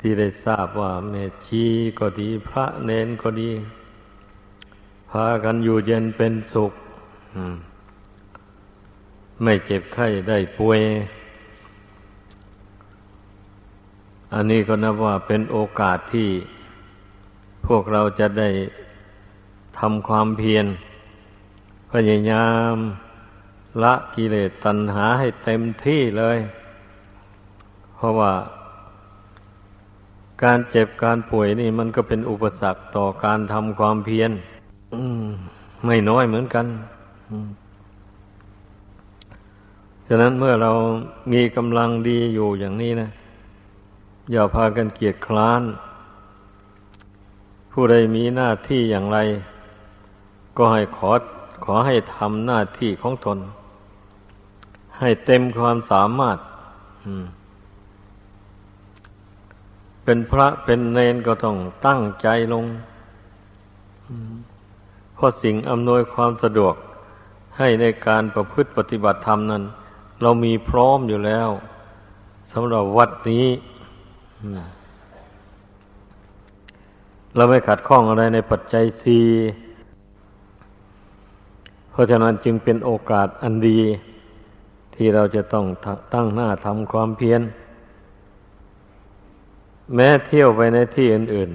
ที่ได้ทราบว่าเมชีก็ดีพระเนนก็ดี พากันอยู่เย็นเป็นสุขไม่เจ็บไข้ได้ป่วย อันนี้ก็นับว่าเป็นโอกาสที่พวกเราจะได้ทำความเพียรพยายามละกิเลสตัณหาให้เต็มที่เลย เพราะว่า การเจ็บการป่วยนี่มันก็เป็นอุปสรรคต่อการทำความเพียรไม่น้อยเหมือนกันฉะนั้นเมื่อเรามีกำลังดีอยู่อย่างนี้นะ อย่าพากันเกียจคร้าน ผู้ใดมีหน้าที่อย่างไร ก็ให้ขอขอให้ทำหน้าที่ของตน ให้เต็มความสามารถ อืม เป็นพระเป็นเนนก็ต้องตั้งใจลงเพราะสิ่งอำนวยความสะดวกให้ในการประพฤติปฏิบัติธรรมนั้น เรามีพร้อมอยู่แล้วสำหรับวัดนี้ เราไม่ขัดข้องอะไรในปัจจัยสี่เพราะฉะนั้นจึงเป็นโอกาสอันดี ที่เราจะต้องตั้งหน้าทำความเพียร แม้เที่ยวไปในที่อื่น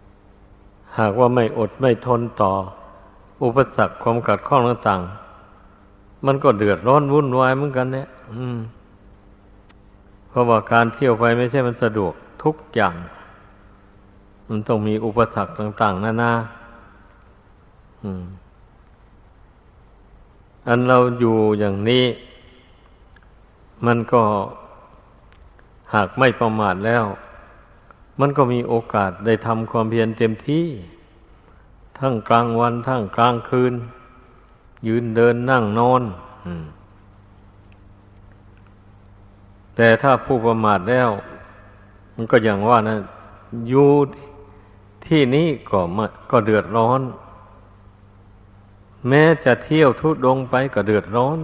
ๆ หากว่าไม่อดไม่ทนต่อ อุปสรรคความกัดข้องต่างๆ มันก็เดือดร้อนวุ่นวายเหมือนกันเนี่ยเพราะว่าการเที่ยวไปไม่ใช่มันสะดวกทุกอย่าง มันต้องมีอุปสรรคต่าง ๆนานาอันเราอยู่อย่างนี้ มันก็ หากไม่ประมาทแล้ว มันก็มีโอกาสได้ทำความเพียรเต็มที่ ทั้งกลางวัน ทั้งกลางคืน ยืนเดินนั่งนอนแต่ถ้าผู้ประมาทแล้ว มันก็อย่างว่านะอยู่ที่นี้ก็มาก็เดือดร้อน แม้จะเที่ยวทุดงไปก็เดือดร้อน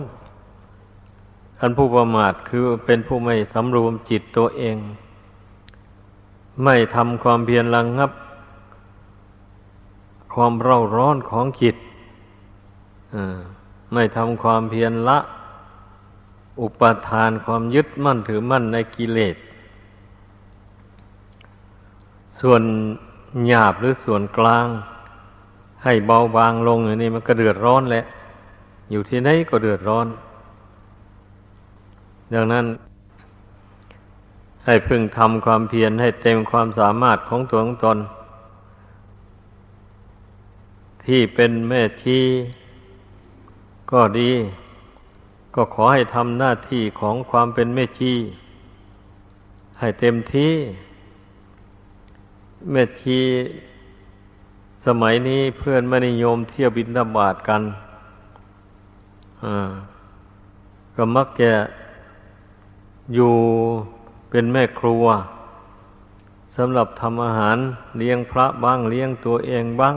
อันผู้ประมาทคือเป็นผู้ไม่สำรวมจิตตัวเอง ไม่ทำความเพียรระงงับ ความเร่าร้อนของจิตไม่ทำความเพียรละ อุปทานความยึดมั่นถือมั่นในกิเลส ส่วนหยาบหรือส่วนกลาง ให้เบาบางลงอย่างนี้มันก็เดือดร้อนแหละ อยู่ที่ไหนก็เดือดร้อน ดังนั้น ให้พึงทำความเพียรให้เต็มความสามารถของตัวของตน ที่เป็นแม่ชีก็ดี ก็ขอให้ทำหน้าที่ของความเป็นแม่ชีให้เต็มที่ แม่ชีสมัยนี้เพื่อนไม่นิยมเที่ยวบินธบาตกันก็มักจะ อยู่เป็นแม่ครัวสำหรับทำอาหารเลี้ยงพระบ้างเลี้ยงตัวเองบ้าง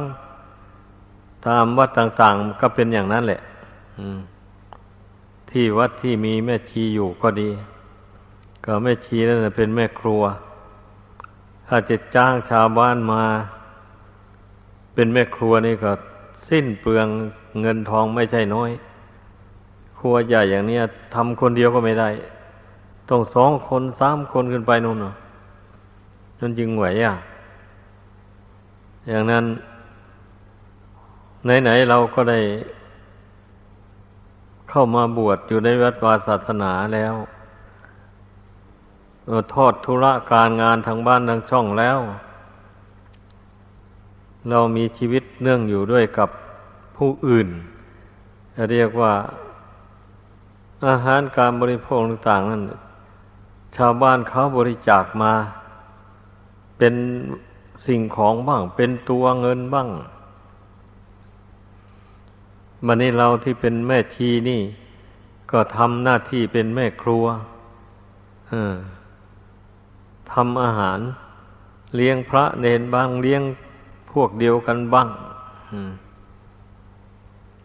ตามวัดต่างๆก็เป็นอย่างนั้นแหละที่วัดที่มีแม่ชีอยู่ก็ดี ก็แม่ชีนั่นเป็นแม่ครัว ถ้าจะจ้างชาวบ้านมา เป็นแม่ครัวนี่ก็สิ้นเปลืองเงินทองไม่ใช่น้อย ครัวใหญ่อย่างนี้ทำคนเดียวก็ไม่ได้ ต้องสองคนสามคนขึ้นไปนู่นเนาะนั่นจึงไหวอะ อย่างนั้น ไหนๆเราก็ได้ เข้ามาบวชอยู่ในวัดวาศาสนาแล้วทอดธุระการงานทางบ้านทางช่องแล้ว เรามีชีวิตเนื่องอยู่ด้วยกับผู้อื่น เรียกว่าอาหารการบริโภคต่างๆนั้น ชาวบ้านเขาบริจาคมา เป็นสิ่งของบ้าง เป็นตัวเงินบ้างมันนี้เราที่เป็นแม่ชีนี่ ก็ทำหน้าที่เป็นแม่ครัวทำอาหาร เลี้ยงพระเนนบ้างเลี้ยงพวกเดียวกันบ้าง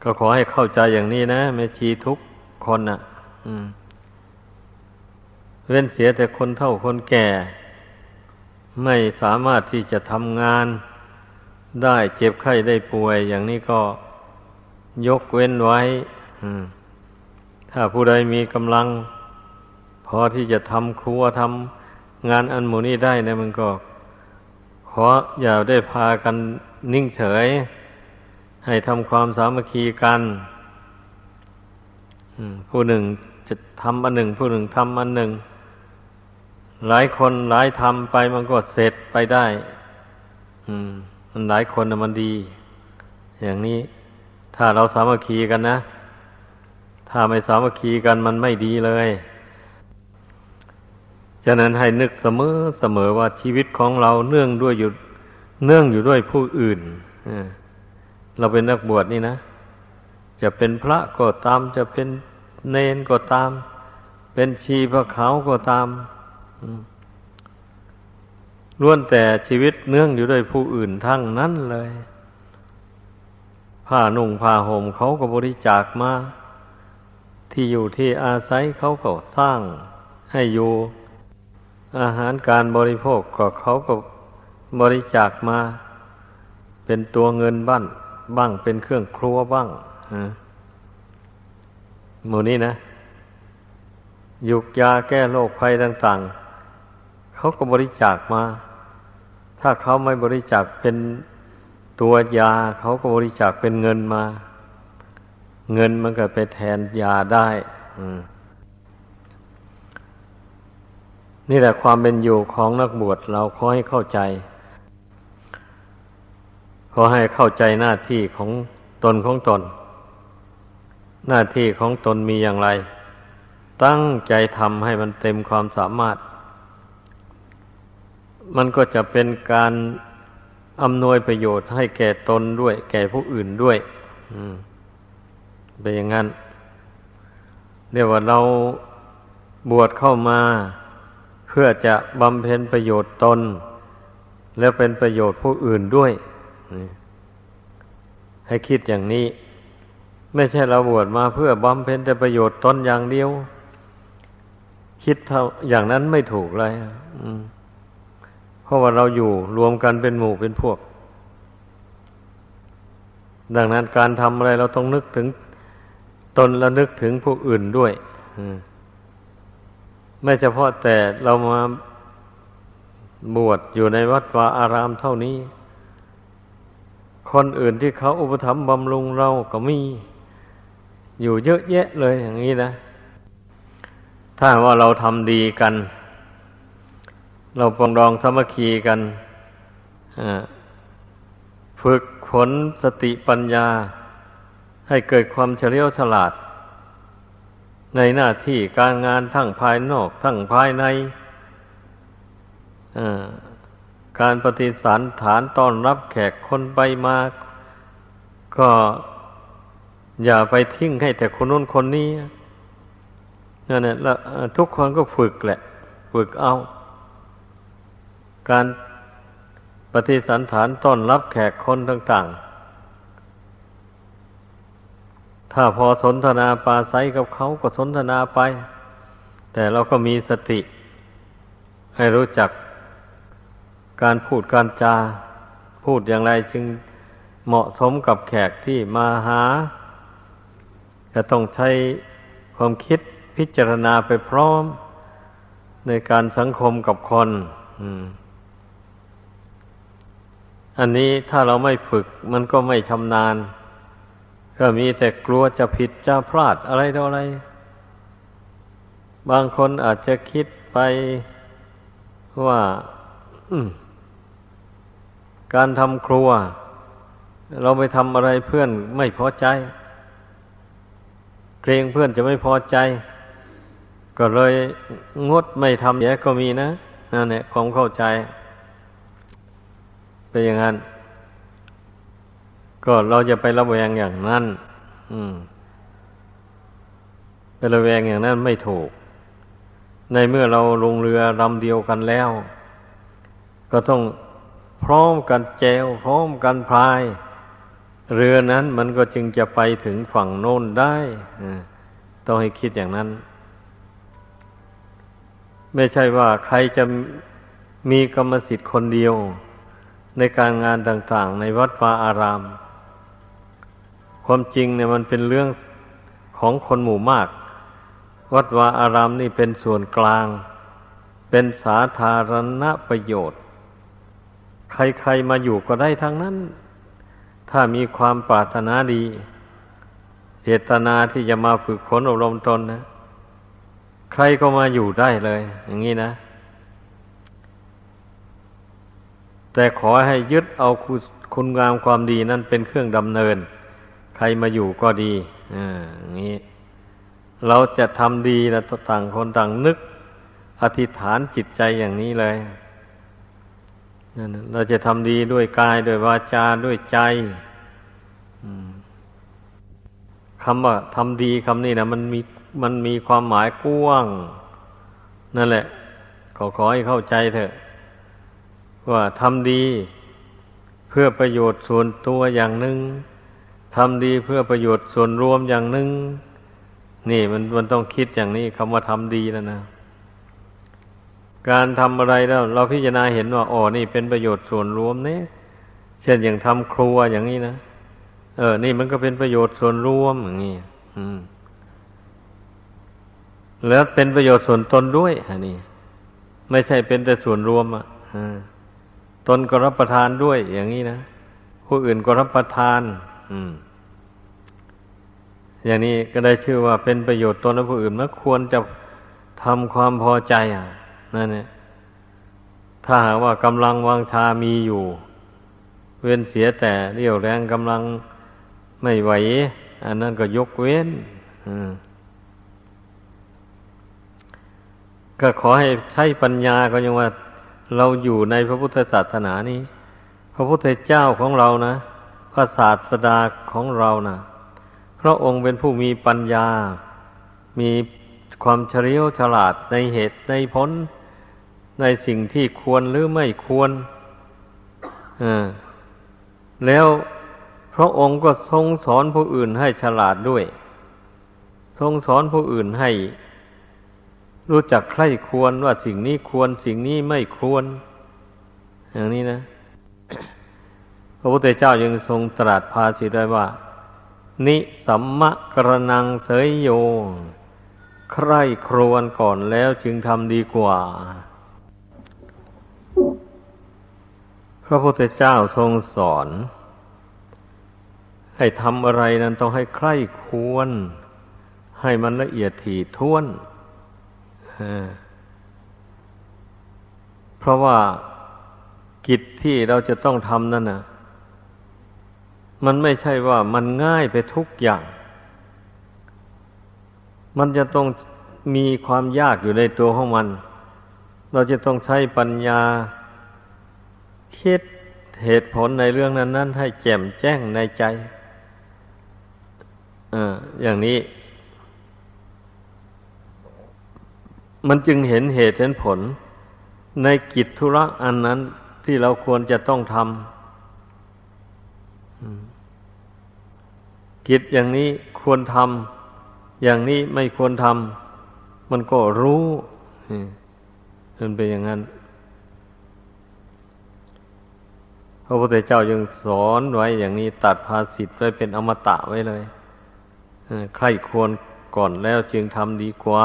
ก็ขอให้เข้าใจอย่างนี้นะแม่ชีทุกคนนะ่ะ เว้นเสียแต่คนเฒ่าคนแก่ ไม่สามารถที่จะทำงานได้เจ็บไข้ได้ป่วย อย่างนี้ก็ยกเว้นไว้ถ้าผู้ใดมีกำลัง พอที่จะทำครัวทำงานอันหมูนี้ได้นะมันก็ ขออย่าได้พากันนิ่งเฉย ให้ทำความสามัคคีกันผู้หนึ่งจะทำอันหนึ่ง ผู้หนึ่งทำอันหนึ่ง หลายคนหลายทำไปมันก็เสร็จไปได้ อืม มันหลายคนมันดี อย่างนี้ ถ้าเราสามัคคีกันนะ ถ้าไม่สามัคคีกันมันไม่ดีเลยฉะนั้นให้นึกเสมอเสมอว่าชีวิตของเราเนื่องด้วยอยู่เนื่องอยู่ด้วยผู้อื่นเราเป็นนักบวชนี่นะ จะเป็นพระก็ตาม จะเป็นเนนก็ตาม เป็นชีพระเขาก็ตาม ล้วนแต่ชีวิตเนื่องอยู่ด้วยผู้อื่นทั้งนั้นเลย ผ้านุ่งผ้าห่มเขาก็บริจาคมา ที่อยู่ที่อาศัยเขาก็สร้างให้อยู่ อาหารการบริโภคก็เขาก็บริจาคมา เป็นตัวเงินบ้านบ้างเป็นเครื่องครัวบ้างหมู่นี้นะยุกยาแก้โรคภัยต่าง ๆ เขาก็บริจาคมา ถ้าเขาไม่บริจาคเป็นตัวยา เขาก็บริจาคเป็นเงินมา เงินมันก็ไปแทนยาได้นี่แหละความเป็นอยู่ของนักบวชเราขอให้เข้าใจ ขอให้เข้าใจหน้าที่ของตนของตน หน้าที่ของตนมีอย่างไร ตั้งใจทำให้มันเต็มความสามารถ มันก็จะเป็นการอำนวยประโยชน์ให้แก่ตนด้วย แก่ผู้อื่นด้วยเป็นอย่างนั้นเรียกว่าเราบวชเข้ามา เพื่อจะบำเพ็ญประโยชน์ตน แล้วเป็นประโยชน์ผู้อื่นด้วย ให้คิดอย่างนี้ ไม่ใช่เราบวชมาเพื่อบำเพ็ญแต่ประโยชน์ตนอย่างเดียว คิดเท่าอย่างนั้นไม่ถูกเลย เพราะว่าเราอยู่รวมกันเป็นหมู่เป็นพวก ดังนั้นการทำอะไรเราต้องนึกถึงตนและนึกถึงผู้อื่นด้วยไม่เฉพาะแต่เรามาบวชอยู่ในวัดวาอารามเท่านี้ คนอื่นที่เขาอุปถัมภ์บำรุงเราก็มี อยู่เยอะแยะเลยอย่างนี้นะ ถ้าว่าเราทำดีกัน เราปองดองสมัคคีกันฝึกฝนสติปัญญา ให้เกิดความเฉลียวฉลาด ในหน้าที่การงานทั้งภายนอก ทั้งภายในการปฏิสันฐานต้อนรับแขกคนไปมา ก็อย่าไปทิ้งให้แต่คนนู้นคนนี้นั่นแหละทุกคนก็ฝึกแหละ ฝึกเอา การปฏิสันฐานต้อนรับแขกคนต่างๆ ถ้าพอสนทนาปาไซกับเขาก็สนทนาไป แต่เราก็มีสติ ให้รู้จักการพูดการจา พูดอย่างไรจึงเหมาะสมกับแขกที่มาหา จะต้องใช้ความคิดพิจารณาไปพร้อม ในการสังคมกับคนอั อันนี้ถ้าเราไม่ฝึกมันก็ไม่ชำนาญ ก็มีแต่กลัวจะผิดจะพลาดอะไรต่ออะไร บางคนอาจจะคิดไปว่าการทำครัว เราไปทำอะไรเพื่อนไม่พอใจ เกรงเพื่อนจะไม่พอใจ ก็เลยงดไม่ทำแย่ก็มีนะนั่นแหละความเข้าใจ เป็นอย่างนั้น ก็เราจะไประแวงอย่างนั้น อืม ไประแวงอย่างนั้นไม่ถูก ในเมื่อเราลงเรือลำเดียวกันแล้ว ก็ต้องพร้อมกันแจวพร้อมกันพาย เรือนั้นมันก็จึงจะไปถึงฝั่งโน้นได้ต้องให้คิดอย่างนั้น ไม่ใช่ว่าใครจะมีกรรมสิทธิ์คนเดียว ในการงานต่างๆ ในวัดวาอาราม ความจริงเนี่ยมันเป็นเรื่องของคนหมู่มาก วัดวาอารามนี่เป็นส่วนกลาง เป็นสาธารณประโยชน์ ใครๆมาอยู่ก็ได้ทั้งนั้น ถ้ามีความปรารถนาดีเจตนาที่จะมาฝึกฝนอบรมตนนะ ใครก็มาอยู่ได้เลย อย่างนี้นะ แต่ขอให้ยึดเอาคุณงามความดีนั่นเป็นเครื่องดำเนิน ใครมาอยู่ก็ดีอ่าอย่างนี้ เราจะทำดีนะต่างคนต่างนึก อธิษฐานจิตใจอย่างนี้เลยเราจะทำดีด้วยกายด้วยวาจาด้วยใจคำว่าทำดีคำนี้นะมันมีมันมีความหมายกว้าง นั่นแหละขอขอให้เข้าใจเถอะ ว่าทำดีเพื่อประโยชน์ส่วนตัวอย่างหนึ่งทำดีเพื่อประโยชน์ส่วนรวมอย่างหนึ่งนี่มันมันต้องคิดอย่างนี้คำว่าทำดีแล้วนะ การทำอะไรแล้ว เราพิจารณาเห็นว่าอ๋อนี่เป็นประโยชน์ส่วนรวมเนี่ยเช่นอย่างทำครัวอย่างนี้นะเออ นี่มันก็เป็นประโยชน์ส่วนรวมอย่างนี้อืม แล้วเป็นประโยชน์ส่วนตนด้วยอันนี้ ไม่ใช่เป็นแต่ส่วนรวมอะ ตนก็รับประทานด้วยอย่างนี้นะผู้อื่นก็รับประทาน อืม อย่างนี้ก็ได้ชื่อว่าเป็นประโยชน์ตนและผู้อื่นมันควรจะทำความพอใจอะนั่นเนี่ยถ้าหากว่ากำลังวังชามีอยู่ เว้นเสียแต่เรี่ยวแรงกำลังไม่ไหว อันนั้นก็ยกเว้นก็ขอให้ใช้ปัญญาก็ยังว่า เราอยู่ในพระพุทธศาสนานี้ พระพุทธเจ้าของเรานะ พระศาสดาของเรานะพระองค์เป็นผู้มีปัญญา มีความเฉลียวฉลาดในเหตุในผล ในสิ่งที่ควรหรือไม่ควรแล้วพระองค์ก็ทรงสอนผู้อื่นให้ฉลาดด้วย ทรงสอนผู้อื่นให้ รู้จักใคร่ควรว่าสิ่งนี้ควรสิ่งนี้ไม่ควร อย่างนี้นะ พระพุทธเจ้ายังทรงตรัสภาสิได้ว่า นิสัมมะกระนังเสยโย ใคร่ครวนก่อนแล้วจึงทำดีกว่า พระพุทธเจ้าทรงสอน ให้ทำอะไรนั้นต้องให้ใคร่ควร ให้มันละเอียดถี่ถ้วน เพราะว่ากิจที่เราจะต้องทำนั่นนะมันไม่ใช่ว่ามันง่ายไปทุกอย่าง มันจะต้องมีความยากอยู่ในตัวของมัน เราจะต้องใช้ปัญญา คิดเหตุผลในเรื่องนั้น ๆ ให้แจ่มแจ้งในใจออย่างนี้ มันจึงเห็นเหตุเห็นผล ในกิจธุระอันนั้นที่เราควรจะต้องทำกิจอย่างนี้ควรทำอย่างนี้ไม่ควรทำมันก็รู้มันเป็นอย่างนั้นพระพุทธเจ้ายังสอนไว้อย่างนี้ตัดภาสิทธ์ไว้เป็นอมตะไว้เลยใครควรก่อนแล้วจึงทำดีกว่า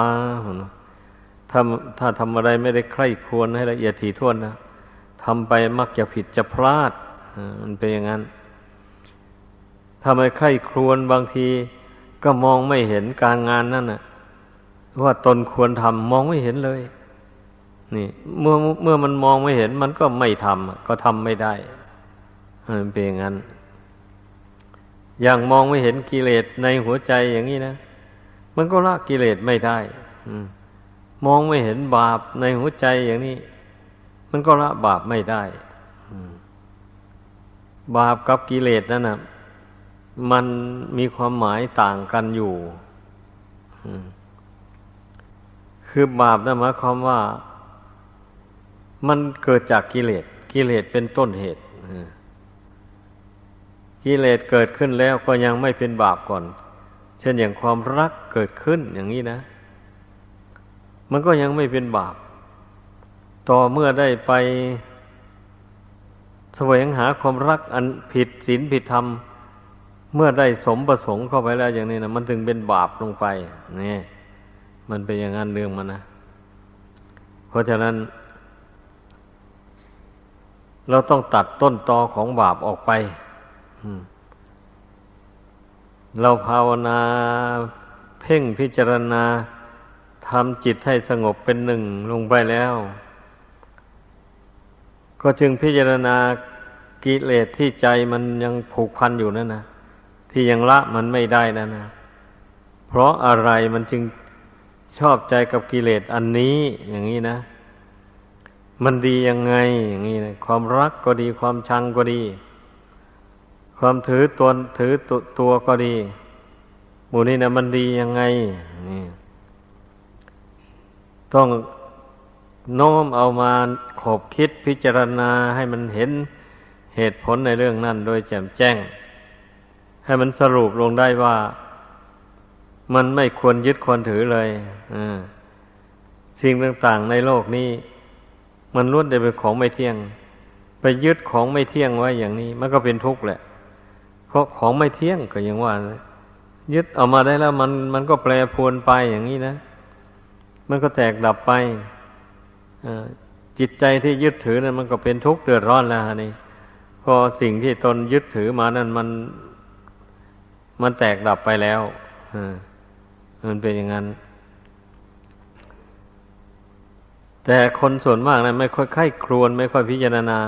ถ้าถ้าทำอะไรไม่ได้ใคร่ควรให้ละเอียดถี่ถ้วนนะทำไปมักจะผิดจะพลาดมันเป็นอย่างนั้นทำไมใคร่ครวญบางทีก็มองไม่เห็นการงานนั่นน่ะ ว่าตนควรทำมองไม่เห็นเลย นี่ เมื่อเมื่อมันมองไม่เห็นมันก็ไม่ทำก็ทำไม่ได้มันเป็นอย่างนั้น อย่างมองไม่เห็นกิเลสในหัวใจอย่างนี้นะมันก็ละกิเลสไม่ได้ม มองไม่เห็นบาปในหัวใจอย่างนี้ มันก็ละบาปไม่ได้บาปกับกิเลสนั่นนะมันมีความหมายต่างกันอยู่คือบาปนั่นหมายความว่า มันเกิดจากกิเลสกิเลสเป็นต้นเหตุกิเลสเกิดขึ้นแล้วก็ยังไม่เป็นบาปก่อน เช่นอย่างความรักเกิดขึ้นอย่างนี้นะ มันก็ยังไม่เป็นบาป ต่อเมื่อได้ไปแสวงหาความรักอันผิดศีลผิดธรรม เมื่อได้สมประสงค์เข้าไปแล้วอย่างนี้นะมันถึงเป็นบาปลงไปนี่มันเป็นอย่างนั้นเรื่องมันนะ เพราะฉะนั้น เราต้องตัดต้นตอของบาปออกไปเราภาวนา เพ่งพิจารณา ทำจิตให้สงบเป็นหนึ่งลงไปแล้ว ก็จึงพิจารณากิเลสที่ใจมันยังผูกพันอยู่นั่นนะที่ยังละมันไม่ได้นั่นนะเพราะอะไรมันจึงชอบใจกับกิเลสอันนี้อย่างนี้นะ มันดียังไงอย่างนี้นะความรักก็ดีความชังก็ดี ความถือตนถือตตัวก็ดีหมู่นี้นะมันดียังไงนี่ ต้องโน้มเอามาขบคิดพิจารณาให้มันเห็นเหตุผลในเรื่องนั้นโดยแจ่มแจ้ง ให้มันสรุปลงได้ว่า มันไม่ควรยึดควรถือเลยสิ่งต่างๆในโลกนี้ มันล้วนแต่เป็นของไม่เที่ยง ไปยึดของไม่เที่ยงไว้อย่างนี้ มันก็เป็นทุกข์แหละ เพราะของไม่เที่ยงก็อย่างว่า ยึดเอามาได้แล้วมันมันก็แปรปรวนไปอย่างนี้นะ มันก็แตกดับไปจิตใจที่ยึดถือนั้นมันก็เป็นทุกข์เดือดร้อนแล้วนี่พอสิ่งที่ตนยึดถือมานั้นมัน มันแตกดับไปแล้วมันเป็นอย่างนั้น แต่คนส่วนมากนะไม่ค่อยไข้ครวนไม่ค่อยพิจารณา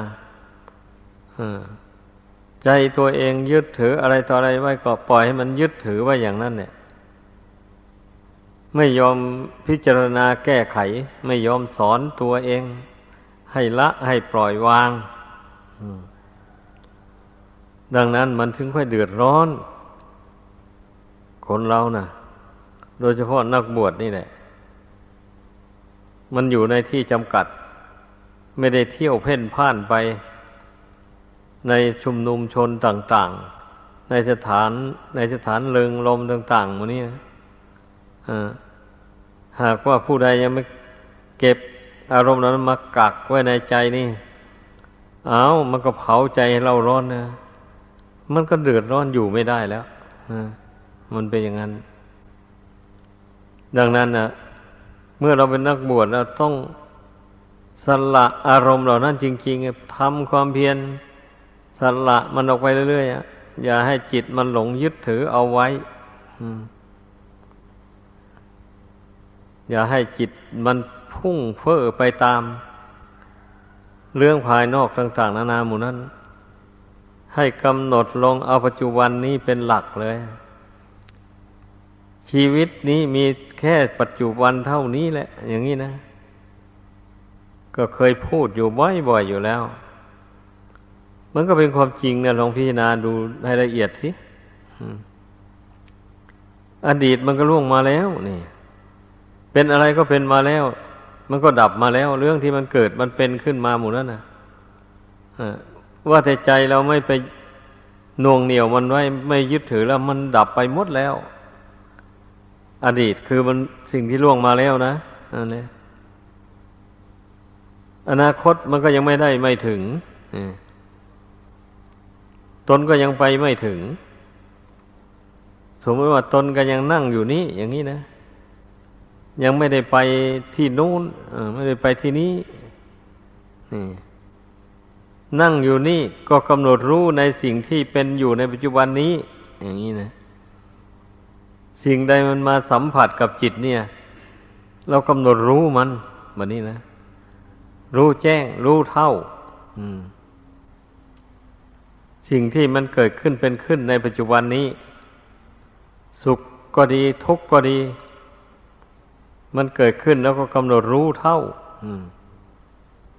ใจตัวเองยึดถืออะไรต่ออะไรไว้ก็ปล่อยให้มันยึดถือไว้อย่างนั้นเนี่ย ไม่ยอมพิจารณาแก้ไข ไม่ยอมสอนตัวเอง ให้ละให้ปล่อยวาง ดังนั้นมันถึงค่อยเดือดร้อน คนเรานะ่ะ โดยเฉพาะนักบวชนี่แหละ มันอยู่ในที่จำกัด ไม่ได้เที่ยวเพ่นพ่านไป ในชุมนุมชนต่าง ๆ ในสถานในสถานเลิงลมต่างๆมันนี้ หากว่าผู้ใดยังไม่เก็บอารมณ์นั้นมากักไว้ในใจนี่ เอามันก็เผาใจเราร้อนนะมันก็เดือดร้อนอยู่ไม่ได้แล้วมันเป็นอย่างนั้น ดังนั้นนะเมื่อเราเป็นนักบวชเราต้องสละอารมณ์เหล่านั้นจริงๆทำความเพียรสละมันออกไปเรื่อยๆอย่าให้จิตมันหลงยึดถือเอาไว้ อ อย่าให้จิตมันพุ่งเฟ้อไปตาม เรื่องภายนอกต่าง ๆ นานาหมู่นั้น ให้กำหนดลงเอาปัจจุบันนี้เป็นหลักเลย ชีวิตนี้มีแค่ปัจจุบันเท่านี้แหละ อย่างนี้นะ ก็เคยพูดอยู่บ่อยๆอยู่แล้ว มันก็เป็นความจริงนะลองพิจารณาดูให้ละเอียดสิอดีตมันก็ล่วงมาแล้วนี่ เป็นอะไรก็เป็นมาแล้ว มันก็ดับมาแล้ว เรื่องที่มันเกิดมันเป็นขึ้นมาหมดแล้วนะว่าแต่ใจเราไม่ไปน่วงเหนียวมันไว้ไม่ยึดถือแล้ว มันดับไปหมดแล้ว อดีตคือมันสิ่งที่ล่วงมาแล้วนะอันนี้อนาคตมันก็ยังไม่ได้ไม่ถึงตนก็ยังไปไม่ถึง สมมติว่าตนก็ยังนั่งอยู่นี่อย่างนี้นะ ยังไม่ได้ไปที่นู้นไม่ได้ไปที่นี้นั่งอยู่นี่ก็กำหนดรู้ในสิ่งที่เป็นอยู่ในปัจจุบันนี้ อย่างนี้นะ สิ่งใดมันมาสัมผัสกับจิตเนี่ย เรากำหนดรู้มันแบบนี้นะ รู้แจ้ง รู้เท่าสิ่งที่มันเกิดขึ้นเป็นขึ้นในปัจจุบันนี้ สุขก็ดี ทุกข์ก็ดี มันเกิดขึ้นแล้วก็กำหนดรู้เท่า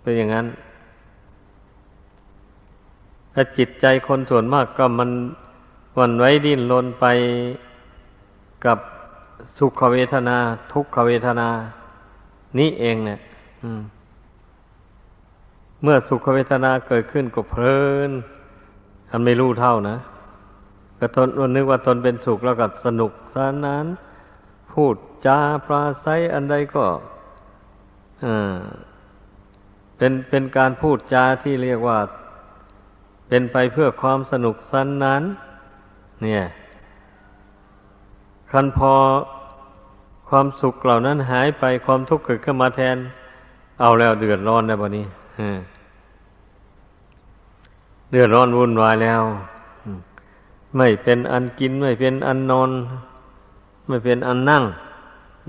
เป็นอย่างนั้น ถ้าจิตใจคนส่วนมากก็มันวันไว้ดิ้นรนไปกับสุขเวทนา ทุกขเวทนา นี้เองเนี่ยเมื่อสุขเวทนาเกิดขึ้นก็เพลินทันไม่รู้เท่านะก็ตนนึกว่าตนเป็นสุขแล้วก็สนุกสนาน พูด จาปราศัยอันใดก็เป็นเป็นการพูดจาที่เรียกว่า เป็นไปเพื่อความสนุกสนนาน เนี่ยคันพอความสุขเหล่านั้นหายไปความทุกข์เกิดขึ้นมาแทน เอาแล้วเดือดร้อนแล้วบนี้เดือดร้อนวุ่นวายแล้วไม่เป็นอันกินไม่เป็นอันนอน ไม่เป็นอันนั่ง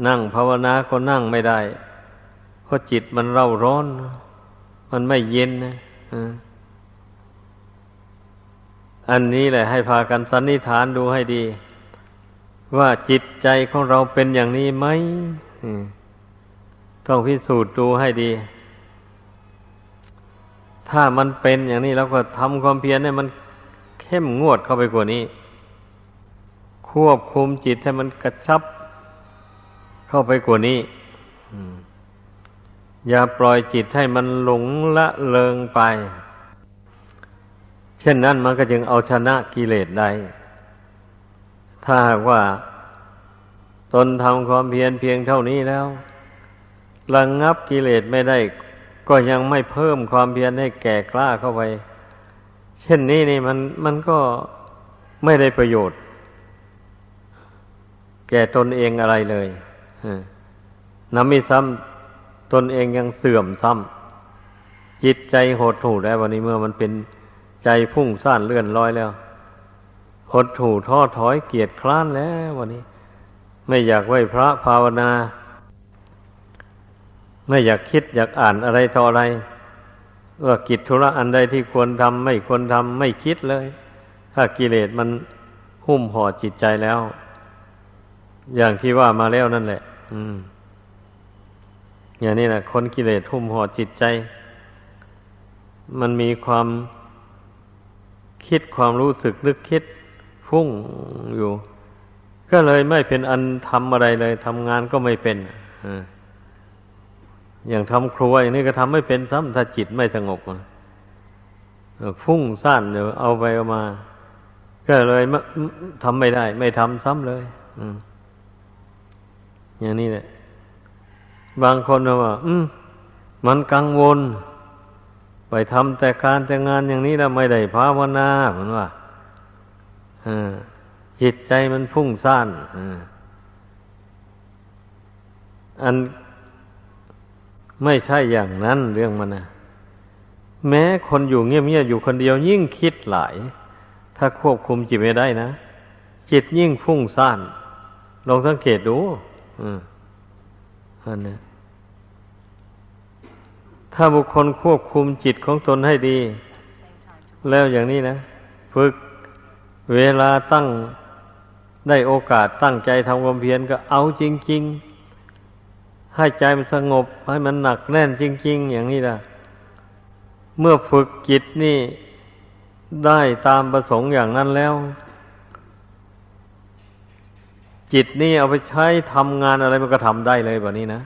นั่งภาวนาก็นั่งไม่ได้เพราะจิตมันเร่าร้อน มันไม่เย็นนะอันนี้แหละให้พากันสันนิษฐานดูให้ดี ว่าจิตใจของเราเป็นอย่างนี้ไหมต้องพิสูจน์ดูให้ดี ถ้ามันเป็นอย่างนี้เราก็ทำความเพียรให้มันเข้มงวดเข้าไปกว่านี้ ควบคุมจิตให้มันกระชับ เข้าไปกว่านี้อย่าปล่อยจิตให้มันหลงละเลงไป เช่นนั้นมันก็จึงเอาชนะกิเลสได้ ถ้าหากว่า ตนทำความเพียรเพียงเท่านี้แล้วระงงับกิเลสไม่ได้ ก็ยังไม่เพิ่มความเพียรให้แก่กล้าเข้าไป เช่นนี้นี่มันมันก็ไม่ได้ประโยชน์ แก่ตนเองอะไรเลย น้ำมีซ้ำตนเองยังเสื่อมซ้ำจิตใจหดถูแล้ววันนี้เมื่อมันเป็นใจพุ่งซ่านเลื่อนลอยแล้วหดถูท้อถอยเกียจคร้านแล้ววันนี้ ไม่อยากไหวพระภาวนา ไม่อยากคิดอยากอ่านอะไรต่ออะไรว่ากิจธุระอันใดที่ควรทำไม่ควรทำไม่คิดเลย ถ้ากิเลสมันหุ้มห่อจิตใจแล้ว อย่างที่ว่ามาแล้วนั่นแหละ อย่างนี้แหละคนกิเลสหุ้มห่อจิตใจ มันมีความคิดความรู้สึกนึกคิดฟุ้งอยู่ ก็เลยไม่เป็นอันทำอะไรเลยทำงานก็ไม่เป็นอย่างทำครัวอย่างนี้ก็ทำไม่เป็นซ้ำถ้าจิตไม่สงบฟุ้งซ่านเดี๋ยวเอาไปเอามา ก็เลยทำไม่ได้ ไม่ทำซ้ำเลย อ อย่างนี้แหละ บางคนว่า อืมมันกังวล ไปทำแต่การแต่งานอย่างนี้แล้วไม่ได้ภาวนาเหมือนว่าจิตใจมันพุ่งซ่านอันไม่ใช่อย่างนั้นเรื่องมันนะแม้คนอยู่เงียบๆอยู่คนเดียว ยิ่งคิดหลาย ถ้าควบคุมจิตไม่ได้นะ จิตยิ่งฟุ้งซ่าน ลองสังเกตดู อออันนี้ถ้าบุคคลควบคุมจิตของตนให้ดี แล้วอย่างนี้นะ ฝึกเวลาตั้งได้โอกาสตั้งใจทำความเพียรก็เอาจริง ๆ ให้ใจมันสงบ ให้มันหนักแน่นจริง ๆ อย่างนี้ล่ะเมื่อฝึกจิตนี่ได้ตามประสงค์อย่างนั้นแล้ว จิตนี่เอาไปใช้ทำงานอะไรมันก็ทำได้เลยแบบนี้นะ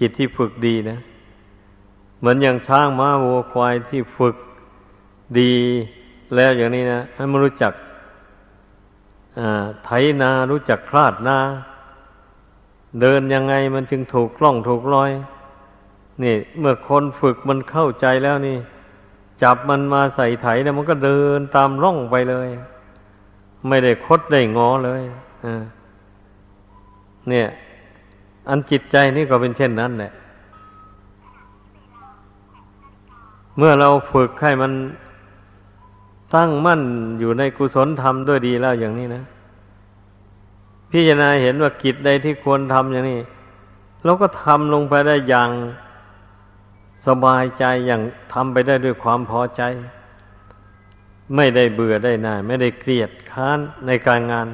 จิตที่ฝึกดีนะ เหมือนอย่างช้างม้าวัวควายที่ฝึกดีแล้วอย่างนี้นะให้มันรู้จักไถนารู้จักคลาดนา เดินยังไงมันจึงถูกกล้องถูกรอย นี่ เมื่อคนฝึกมันเข้าใจแล้วนี่ จับมันมาใส่ไถแล้วมันก็เดินตามร่องไปเลย ไม่ได้คดได้งอเลย เนี่ย อันจิตใจนี่ก็เป็นเช่นนั้นแหละ เมื่อเราฝึกให้มันตั้งมั่นอยู่ในกุศลธรรมด้วยดีแล้วอย่างนี้นะ พิจารณาเห็นว่ากิจใดที่ควรทำอย่างนี้เราก็ทำลงไปได้อย่างสบายใจอย่างทำไปได้ด้วยความพอใจ ไม่ได้เบื่อได้น่ายไม่ได้เกลียดค้านในการงาน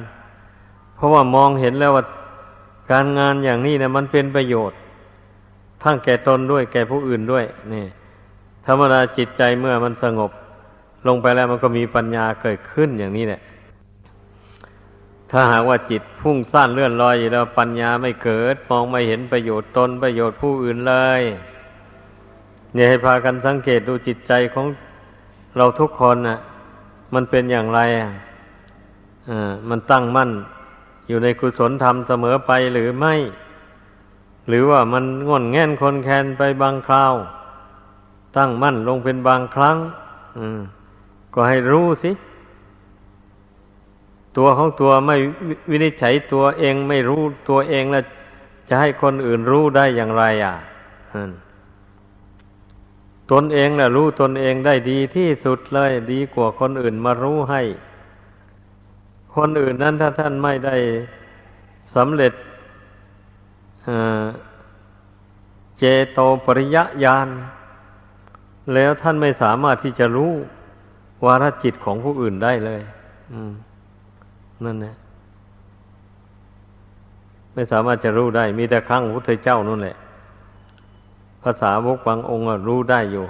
เพราะว่ามองเห็นแล้วว่าการงานอย่างนี้เนี่ยมันเป็นประโยชน์ ทั้งแก่ตนด้วย แก่ผู้อื่นด้วย นี่ ธรรมดาจิตใจเมื่อมันสงบ ลงไปแล้วมันก็มีปัญญาเกิดขึ้นอย่างนี้แหละ ถ้าหากว่าจิตพุ่งสั้นเลื่อนลอยอยู่แล้วปัญญาไม่เกิด มองไม่เห็นประโยชน์ตนประโยชน์ผู้อื่นเลยเนี่ยให้พากันสังเกตดูจิตใจของเราทุกคนนะ่ะ มันเป็นอย่างไรอะมันตั้งมั่น อยู่ในกุศลธรรมเสมอไปหรือไม่ หรือว่ามันง่นแง่นคนแคนไปบางคราว ตั้งมั่นลงเป็นบางครั้งอืมก็ให้รู้สิ ตัวของตัวไม่วินิจฉัยตัวเองไม่รู้ตัวเองแล้วจะให้คนอื่นรู้ได้อย่างไรอะตนเองนะรู้ตนเองได้ดีที่สุดเลย ดีกว่าคนอื่นมารู้ให้ คนอื่นนั้นถ้าท่านไม่ได้สำเร็จเจโตปริยญาณแล้วท่านไม่สามารถที่จะรู้วาระจิตของผู้อื่นได้เลยนั่นแหละไม่สามารถจะรู้ได้ มีแต่ครั้งพระพุทธเจ้านั่นแหละ ภาษาวกบางองค์รู้ได้อยู่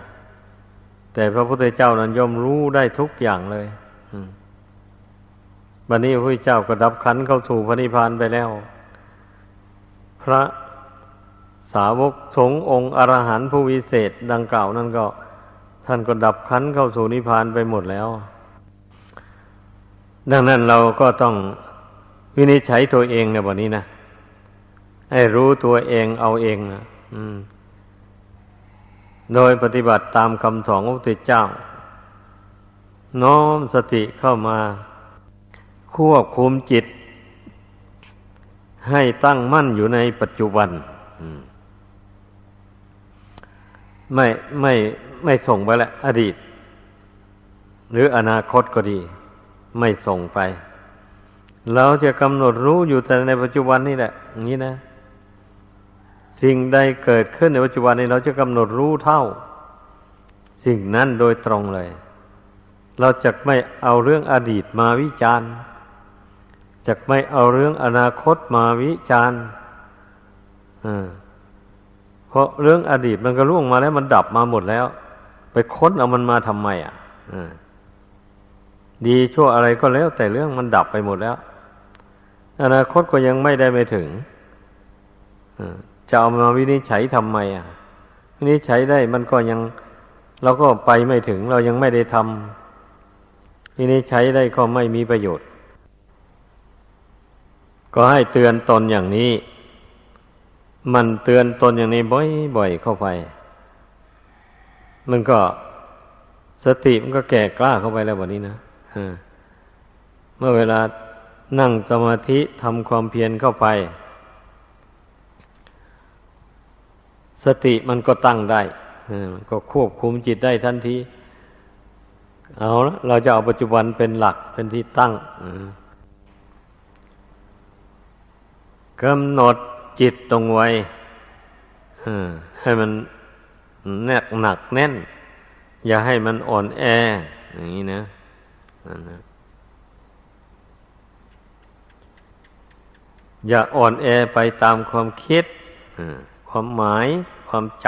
แต่พระพุทธเจ้านั้นย่อมรู้ได้ทุกอย่างเลย บัดนี้พระพุทธเจ้าก็ดับขันเข้าสู่พระนิพพานไปแล้ว พระสาวกสงฆ์องค์อรหันต์ผู้วิเศษดังกล่าวนั่นก็ ท่านก็ดับขันเข้าสู่นิพพานไปหมดแล้ว ดังนั้นเราก็ต้องวินิจฉัยตัวเองในวันนี้นะให้รู้ตัวเองเอาเองนะโดยปฏิบัติตามคำสอนของพระพุทธเจ้า น้อมสติเข้ามา ควบคุมจิต ให้ตั้งมั่นอยู่ในปัจจุบันไม่ไม่ไม่ส่งไปแล้วอดีต หรืออนาคตก็ดี ไม่ส่งไป เราจะกำหนดรู้อยู่แต่ในปัจจุบันนี่แหละอย่างนี้นะ สิ่งใดเกิดขึ้นในปัจจุบันนี้ เราจะกำหนดรู้เท่า สิ่งนั้นโดยตรงเลย เราจะไม่เอาเรื่องอดีตมาวิจารณ์ จะไม่เอาเรื่องอนาคตมาวิจารณ์เพราะเรื่องอดีตมันก็ล่วงมาแล้ว มันดับมาหมดแล้ว ไปค้นเอามันมาทำไมอะดีชั่วอะไรก็แล้ว แต่เรื่องมันดับไปหมดแล้ว อนาคตก็ยังไม่ได้ไปถึงจะเอามาวินิจฉัยทำไมอะ วินิจฉัยได้มันก็ยังเราก็ไปไม่ถึง เรายังไม่ได้ทำวินิจฉัยได้ก็ไม่มีประโยชน์ ก็ให้เตือนตนอย่างนี้ มันเตือนตนอย่างนี้บ่อยๆเข้าไป มันก็สติมันก็แก่กล้าเข้าไปแล้ววันนี้นะเมื่อเวลานั่งสมาธิทำความเพียรเข้าไป สติมันก็ตั้งได้มันก็ควบคุมจิตได้ทันที เอาละเราจะเอาปัจจุบันเป็นหลักเป็นที่ตั้ง กำหนดจิตตรงไว้ให้มันแนกหนักแน่น อย่าให้มันอ่อนแอ อย่างนี้นะนะอย่าอ่อนแอไปตามความคิด ความหมาย ความจ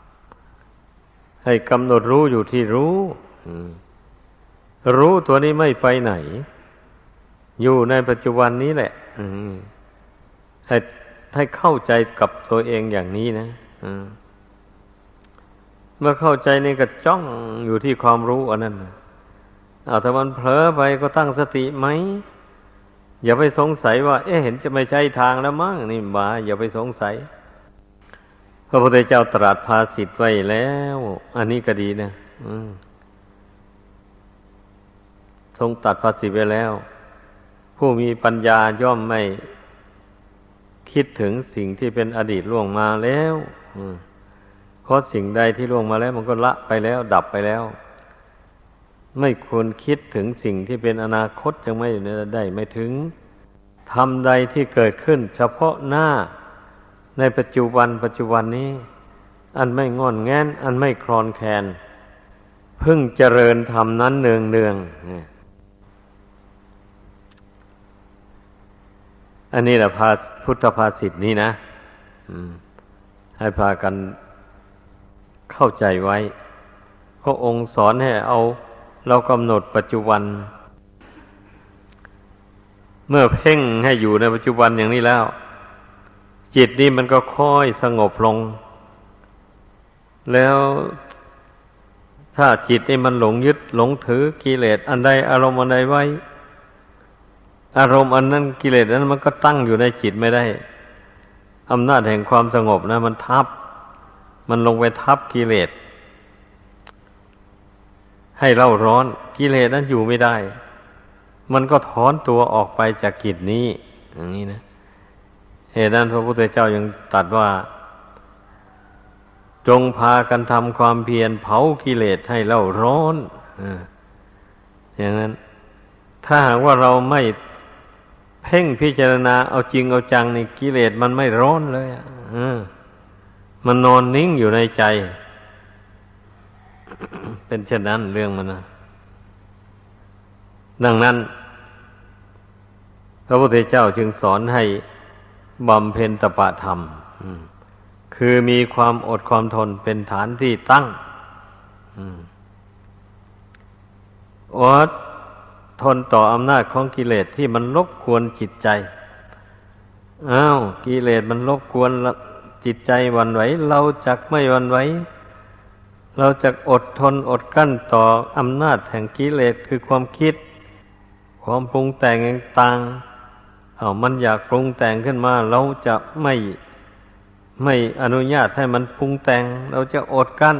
ำ ให้กำหนดรู้อยู่ที่รู้ รู้ตัวนี้ไม่ไปไหน อยู่ในปัจจุบันนี้แหละ ให้ให้เข้าใจกับตัวเองอย่างนี้นะเมื่อเข้าใจนี่ก็จ้องอยู่ที่ความรู้อันนั้นเอาถ้ามันเผลอไปก็ตั้งสติไหม อย่าไปสงสัยว่า เอ๊ะเห็นจะไม่ใช่ทางแล้วมั้งนี่บาอย่าไปสงสัย พระพุทธเจ้าตรัสภาสิทธ์ไว้แล้ว อันนี้ก็ดีนะทรงตัดภาสิทธ์ไว้แล้ว ผู้มีปัญญาย่อมไม่ คิดถึงสิ่งที่เป็นอดีตล่วงมาแล้วเพราะสิ่งใดที่ล่วงมาแล้วมันก็ละไปแล้ว ดับไปแล้ว ไม่ควรคิดถึงสิ่งที่เป็นอนาคตยังไม่ได้ไม่ถึงทำใดที่เกิดขึ้น เฉพาะหน้าในปัจจุบันปัจจุบันนี้ อันไม่งอนแงนอันไม่คลอนแคลนพึ่งเจริญธรรมนั้นเนืองเนือง อันนี้แหละพาพุทธภาษิตนี้นะให้พากันเข้าใจไว้ พระองค์สอนให้เอาเรากำหนดปัจจุบัน เมื่อเพ่งให้อยู่ในปัจจุบันอย่างนี้แล้ว จิตนี่มันก็ค่อยสงบลง แล้วถ้าจิตนี่มันหลงยึดหลงถือกิเลสอันใดอารมณ์อันใดไว้ อารมณ์อันนั้นกิเลสนั้นมันก็ตั้งอยู่ในจิตไม่ได้อำนาจแห่งความสงบนะ มันทับ มันลงไปทับกิเลสให้เล่าร้อนกิเลสนั้นอยู่ไม่ได้ มันก็ถอนตัวออกไปจากกิจนี้ อย่างนี้นะเหตุนั้นพระพุทธเจ้ายังตัดว่า จงพากันทำความเพียรเผากิเลสให้เล่าร้อนอย่างนั้น ถ้าหากว่าเราไม่ เพ่งพิจารณาเอาจริงเอาจังในกิเลสมันไม่ร้อนเลยอะมันนอนนิ่งอยู่ในใจ เป็นเช่นนั้นเรื่องมันนะดังนั้น พระพุทธเจ้าจึงสอนให้บำเพ็ญตปะธรรมคือมีความอดความทนเป็นฐานที่ตั้งอด ทนต่ออำนาจของกิเลสที่มันรบกวนจิตใจ อ้าวกิเลสมันรบกวนจิตใจวันไหว เราจักไม่วันไหว เราจะอดทนอดกั้นต่ออำนาจแห่งกิเลสคือความคิด ความปรุงแต่งต่างเอามันอยากปรุงแต่งขึ้นมา เราจะไม่ไม่อนุญาตให้มันปรุงแต่ง เราจะอดกั้น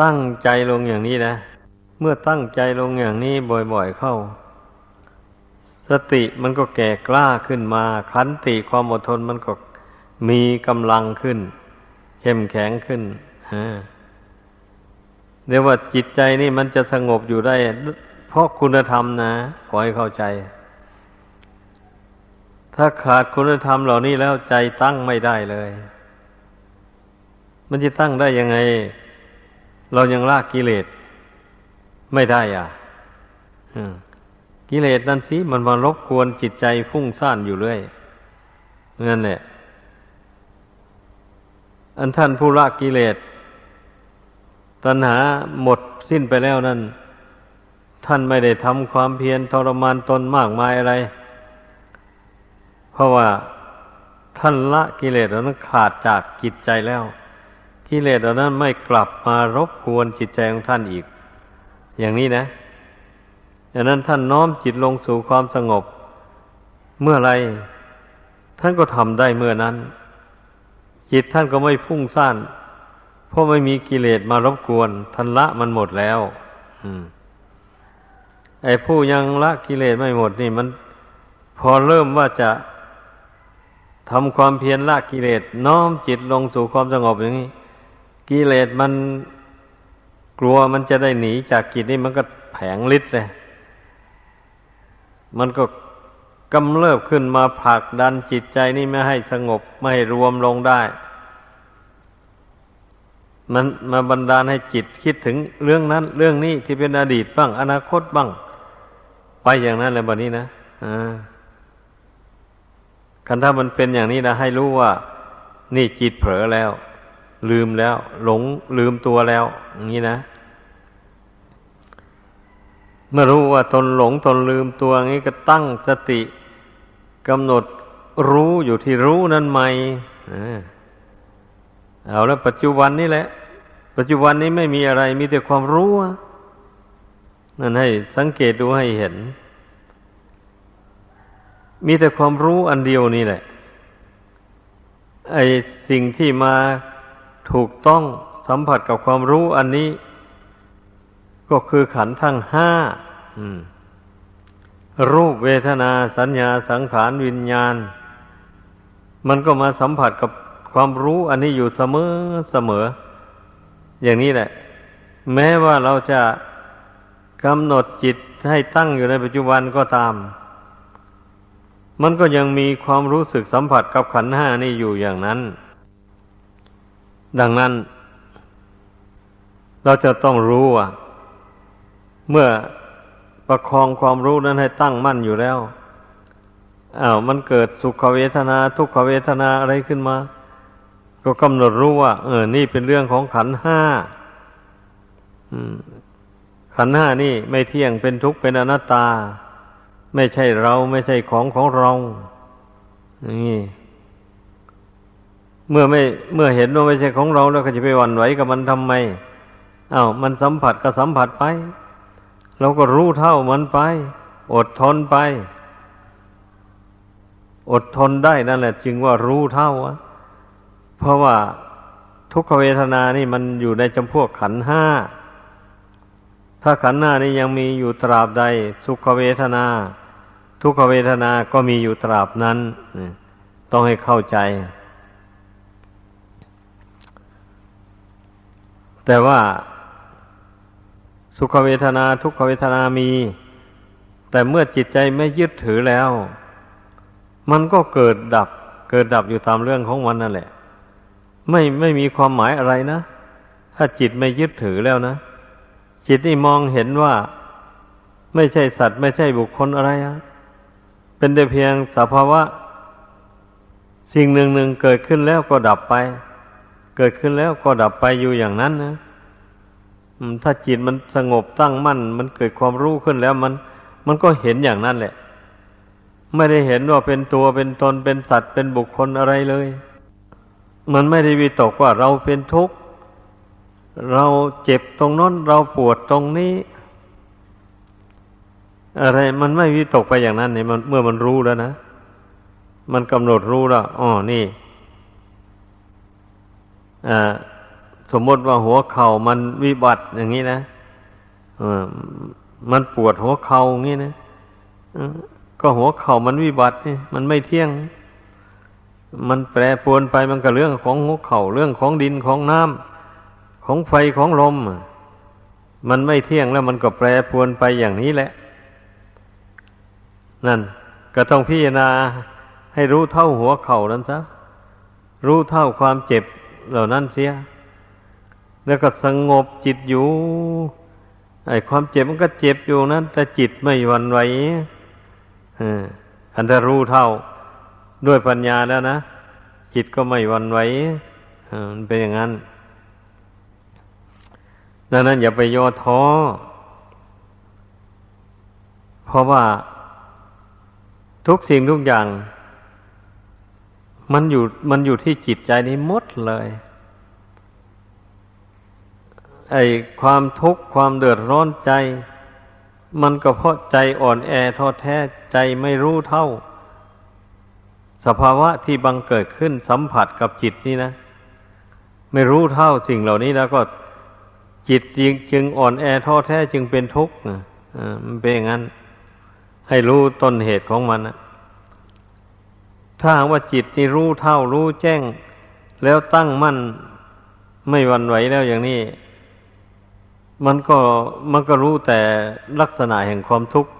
ตั้งใจลงอย่างนี้นะ เมื่อตั้งใจลงอย่างนี้บ่อยๆเข้า สติมันก็แก่กล้าขึ้นมา ขันติความอดทนมันก็มีกำลังขึ้น เข้มแข็งขึ้นเรียกว่าจิตใจนี่มันจะสงบอยู่ได้ เพราะคุณธรรมนะขอให้เข้าใจ ถ้าขาดคุณธรรมเหล่านี้แล้วใจตั้งไม่ได้เลย มันจะตั้งได้ยังไง เรายังลากกิเลส ไม่ได้อะกิเลสนั่นสิมันมารบกวนจิตใจฟุ้งซ่านอยู่เรื่อยนั่นแหละ อันท่านผู้ละกิเลส ตัณหาหมดสิ้นไปแล้วนั่น ท่านไม่ได้ทำความเพียรทรมานตนมากมายอะไร เพราะว่าท่านละกิเลสนั้นขาดจากจิตใจแล้ว กิเลสเหล่านั้นไม่กลับมารบกวนจิตใจของท่านอีก อย่างนี้นะดังนั้นท่านน้อมจิตลงสู่ความสงบ เมื่อไรท่านก็ทำได้เมื่อนั้น จิตท่านก็ไม่ฟุ้งซ่านเพราะไม่มีกิเลสมารบกวนท่านละมันหมดแล้วอืมไอ้ผู้ยังละกิเลสไม่หมดนี่มัน พอเริ่มว่าจะทำความเพียรละกิเลสน้อมจิตลงสู่ความสงบอย่างนี้ กิเลสมัน กลัวมันจะได้หนีจากกิจนี่มันก็แผงฤทธิ์เลย มันก็กำเริบขึ้นมาผลักดันจิตใจนี่ไม่ให้สงบไม่ให้รวมลงได้ มันมาบันดาลให้จิตคิดถึงเรื่องนั้น เรื่องนี้ที่เป็นอดีตบ้าง อนาคตบ้าง ไปอย่างนั้นเลยแบบนี้นะอ่าคันถ้ามันเป็นอย่างนี้นะให้รู้ว่า นี่จิตเผลอแล้ว ลืมแล้ว หลงลืมตัวแล้ว อย่างนี้นะ เมื่อรู้ว่าตนหลงตนลืมตัวงนี้ก็ตั้งสติกำหนดรู้อยู่ที่รู้นั้นใหม่เอาแล้วปัจจุบันนี้แหละ ปัจจุบันนี้ไม่มีอะไร มีแต่ความรู้นั่นให้สังเกตดูให้เห็น มีแต่ความรู้อันเดียวนี่แหละ ไอสิ่งที่มาถูกต้องสัมผัสกับความรู้อันนี้ ก็คือขันธ์ทั้งห้ารูปเวทนาสัญญาสังขารวิญญาณ มันก็มาสัมผัสกับความรู้อันนี้อยู่เสมอเสมอ อย่างนี้แหละ แม้ว่าเราจะกำหนดจิตให้ตั้งอยู่ในปัจจุบันก็ตาม มันก็ยังมีความรู้สึกสัมผัสกับขันห้านี่อยู่อย่างนั้น ดังนั้น เราจะต้องรู้ว่า เมื่อประคองความรู้นั้นให้ตั้งมั่นอยู่แล้วอา้าวมันเกิดสุขเวทนา ทุกขเวทนาอะไรขึ้นมา ก็กำหนดรู้ว่า เออ นี่เป็นเรื่องของขันห้าขันห้านี่ไม่เที่ยงเป็นทุกข์เป็นอนัตตา ไม่ใช่เราไม่ใช่ของของเราอย่างนี้เมื่อไม่เมื่อเห็นว่าไม่ใช่ของเราแล้วก็จะไปหวั่นไหวกับมันทำไมอา้าวมันสัมผัสก็สัมผัสไป เราก็รู้เท่ามันไป อดทนไป อดทนได้นั่นแหละ จึงว่ารู้เท่าเพราะว่าทุกขเวทนานี่มันอยู่ในจำพวกขันห้า ถ้าขันห้านี่ยังมีอยู่ตราบใด สุขเวทนา ทุกขเวทนาก็มีอยู่ตราบนั้น ต้องให้เข้าใจ แต่ว่า สุขเวทนาทุกขเวทนามี แต่เมื่อจิตใจไม่ยึดถือแล้ว มันก็เกิดดับ เกิดดับอยู่ตามเรื่องของมันนั่นแหละ ไม่ไม่มีความหมายอะไรนะ ถ้าจิตไม่ยึดถือแล้วนะ จิตนี่มองเห็นว่าไม่ใช่สัตว์ไม่ใช่บุคคลอะไรอะเป็นแต่เพียงสภาวะ สิ่งหนึ่งหนึ่งเกิดขึ้นแล้วก็ดับไป เกิดขึ้นแล้วก็ดับไปอยู่อย่างนั้นนะ ถ้าจิตมันสงบตั้งมั่น มันเกิดความรู้ขึ้นแล้วมัน มันก็เห็นอย่างนั้นแหละ ไม่ได้เห็นว่าเป็นตัวเป็นตนเป็นสัตว์เป็นบุคคลอะไรเลย มันไม่ได้วิตกว่าเราเป็นทุกข์ เราเจ็บตรงนั้นเราปวดตรงนี้ อะไรมันไม่วิตกไปอย่างนั้นเนี่ยมันเมื่อมันรู้แล้วนะมันกำหนดรู้แล้วอ๋อนี่ อ่า สมมติว่าหัวเข่ามันวิบัติอย่างนี้นะมันปวดหัวเข่าอย่างนี้นะก็หัวเข่ามันวิบัตินี่มันไม่เที่ยง มันแปรปรวนไปมันก็เรื่องของหัวเข่าเรื่องของดินของน้ำของไฟของลม มันไม่เที่ยงแล้วมันก็แปรปรวนไปอย่างนี้แหละ นั่น ก็ต้องพิจารณาให้รู้เท่าหัวเข่านั้นซะรู้เท่าความเจ็บเหล่านั้นเสีย แล้วก็สงบจิตอยู่ ไอ้ความเจ็บมันก็เจ็บอยู่นั้นแต่จิตไม่หวั่นไหวอันจะรู้เท่าด้วยปัญญาแล้วนะ จิตก็ไม่วันไหวมันเป็นอย่างนั้นดังนั้นอย่าไปย่อท้อ เพราะว่าทุกสิ่งทุกอย่าง มันอยู่มันอยู่ที่จิตใจนี้หมดเลย ไอ้ความทุกข์ความเดือดร้อนใจ มันก็เพราะใจอ่อนแอท้อแท้ใจไม่รู้เท่า สภาวะที่บังเกิดขึ้นสัมผัสกับจิตนี่นะ ไม่รู้เท่าสิ่งเหล่านี้แล้วก็จิตจึงจึงอ่อนแอท้อแท้จึงเป็นทุกข์มันเป็นอย่างนั้น ให้รู้ต้นเหตุของมันนะถ้าว่าจิตนี่รู้เท่ารู้แจ้ง แล้วตั้งมั่นไม่วันไหวแล้วอย่างนี้ มันก็มันก็รู้แต่ลักษณะแห่งความทุกข์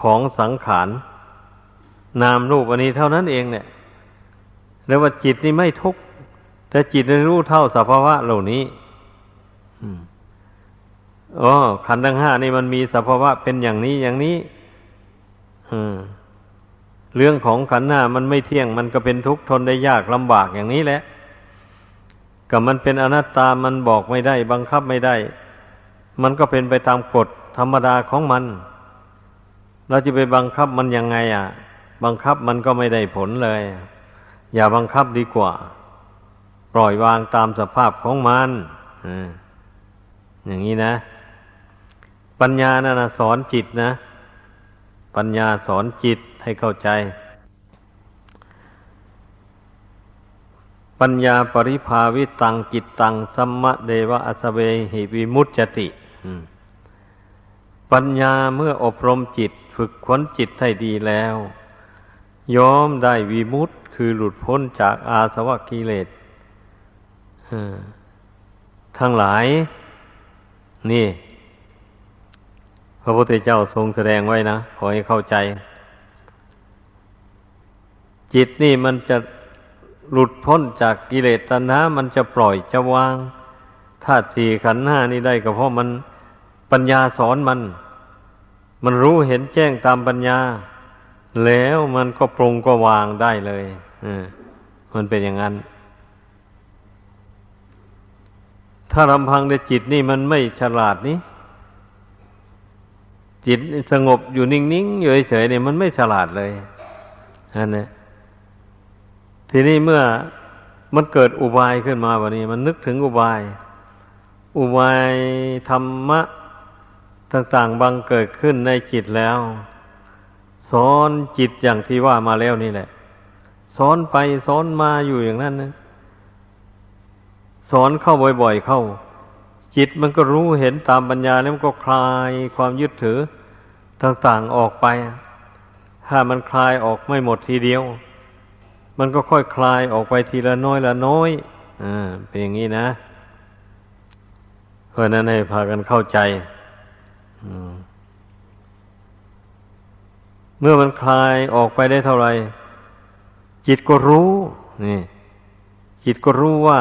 ของสังขาร นามรูปอันนี้เท่านั้นเองเนี่ยแล้วว่าจิตนี่ไม่ทุกข์แต่จิตนี่รู้เท่าสภาวะเหล่านี้อ๋อขันธ์ทั้งห้านี่มันมีสภาวะเป็นอย่างนี้อย่างนี้เรื่องของขันธ์ห้ามันไม่เที่ยง มันก็เป็นทุกข์ทนได้ยากลำบากอย่างนี้แหละกับมันเป็นอนัตตามันบอกไม่ได้ บังคับไม่ได้ มันก็เป็นไปตามกฎธรรมดาของมัน เราจะไปบังคับมันยังไงอะ บังคับมันก็ไม่ได้ผลเลย อย่าบังคับดีกว่า ปล่อยวางตามสภาพของมันอย่างนี้นะ ปัญญานะ่ะสอนจิตนะ ปัญญาสอนจิตให้เข้าใจ ปัญญาปริภาวิตังกิตตังสัมมะเดวะอสเวหิวิมุตจติ ปัญญาเมื่ออบรมจิตฝึกขวนจิตให้ดีแล้วยอมได้วีมุตคือหลุดพ้นจากอาสวะกิเลสทั้งหลาย นี่ พระพุทธเจ้าทรงแสดงไว้นะ ขอให้เข้าใจ จิตนี่มันจะหลุดพ้นจากกิเลสตัณหา มันจะปล่อยจะวางธาตุสี่ขันธ์ห้านี่ได้ก็เพราะมัน ปัญญาสอนมัน มันรู้เห็นแจ้งตามปัญญา แล้วมันก็ปรุงก็วางได้เลยมันเป็นอย่างนั้น ถ้าลำพังในจิตนี่มันไม่ฉลาดนี่จิตสงบอยู่นิ่งๆอยู่เฉยๆเนี่ยมันไม่ฉลาดเลยอันนี้ทีนี้เมื่อมันเกิดอุบายขึ้นมาวันนี้ มันนึกถึงอุบาย อุบายธรรมะ ต่างๆบางเกิดขึ้นในจิตแล้ว สอนจิตอย่างที่ว่ามาแล้วนี่แหละ สอนไปสอนมาอยู่อย่างนั้นนะสสอนเข้าบ่อย ๆ เข้า จิตมันก็รู้เห็นตามปัญญาแล้วมันก็คลายความยึดถือต่างๆออกไป ถ้ามันคลายออกไม่หมดทีเดียว มันก็ค่อยคลายออกไปทีละน้อยละน้อยอ่าเป็นอย่างนี้นะ เพราะนั้นให้พากันเข้าใจ เมื่อมันคลายออกไปได้เท่าไหร่จิตก็รู้นี่ จิตก็รู้ว่า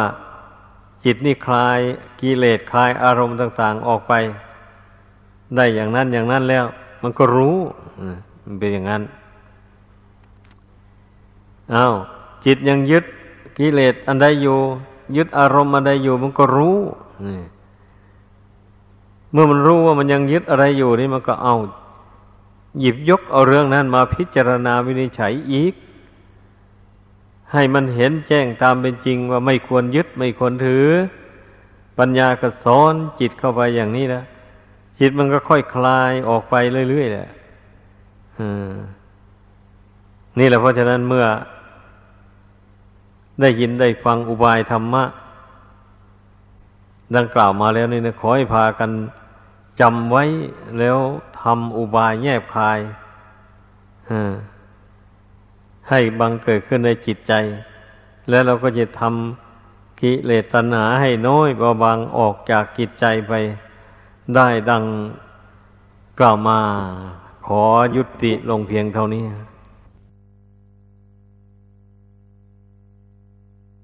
จิตนี่คลายกิเลสคลายอารมณ์ต่าง ๆ ออกไป ได้อย่างนั้นอย่างนั้นแล้ว มันก็รู้มันเป็นอย่างนั้นอา้าวจิตยังยึดกิเลสอันใดอยู่ ยึดอารมณ์อันใดอยู่ มันก็รู้นี่ เมื่อมันรู้ว่ามันยังยึดอะไรอยู่นี่มันก็เอา หยิบยกเอาเรื่องนั้นมาพิจารณาวินิจฉัยอีก ให้มันเห็นแจ้งตามเป็นจริงว่าไม่ควรยึดไม่ควรถือ ปัญญาก็สอนจิตเข้าไปอย่างนี้นะจิตมันก็ค่อยคลายออกไปเรื่อยๆแหละนี่แหละเพราะฉะนั้นเมื่อ ได้ยินได้ฟังอุบายธรรมะดังกล่าวมาแล้วนี่นะขอให้พากัน จำไว้แล้วทำอุบายแยบคายให้บังเกิดขึ้นในจิตใจ แล้วเราก็จะทำกิเลสตัณหาให้น้อยเบาบางออกจากจิตใจไป ได้ดังกล่าวมา ขอยุติลงเพียงเท่านี้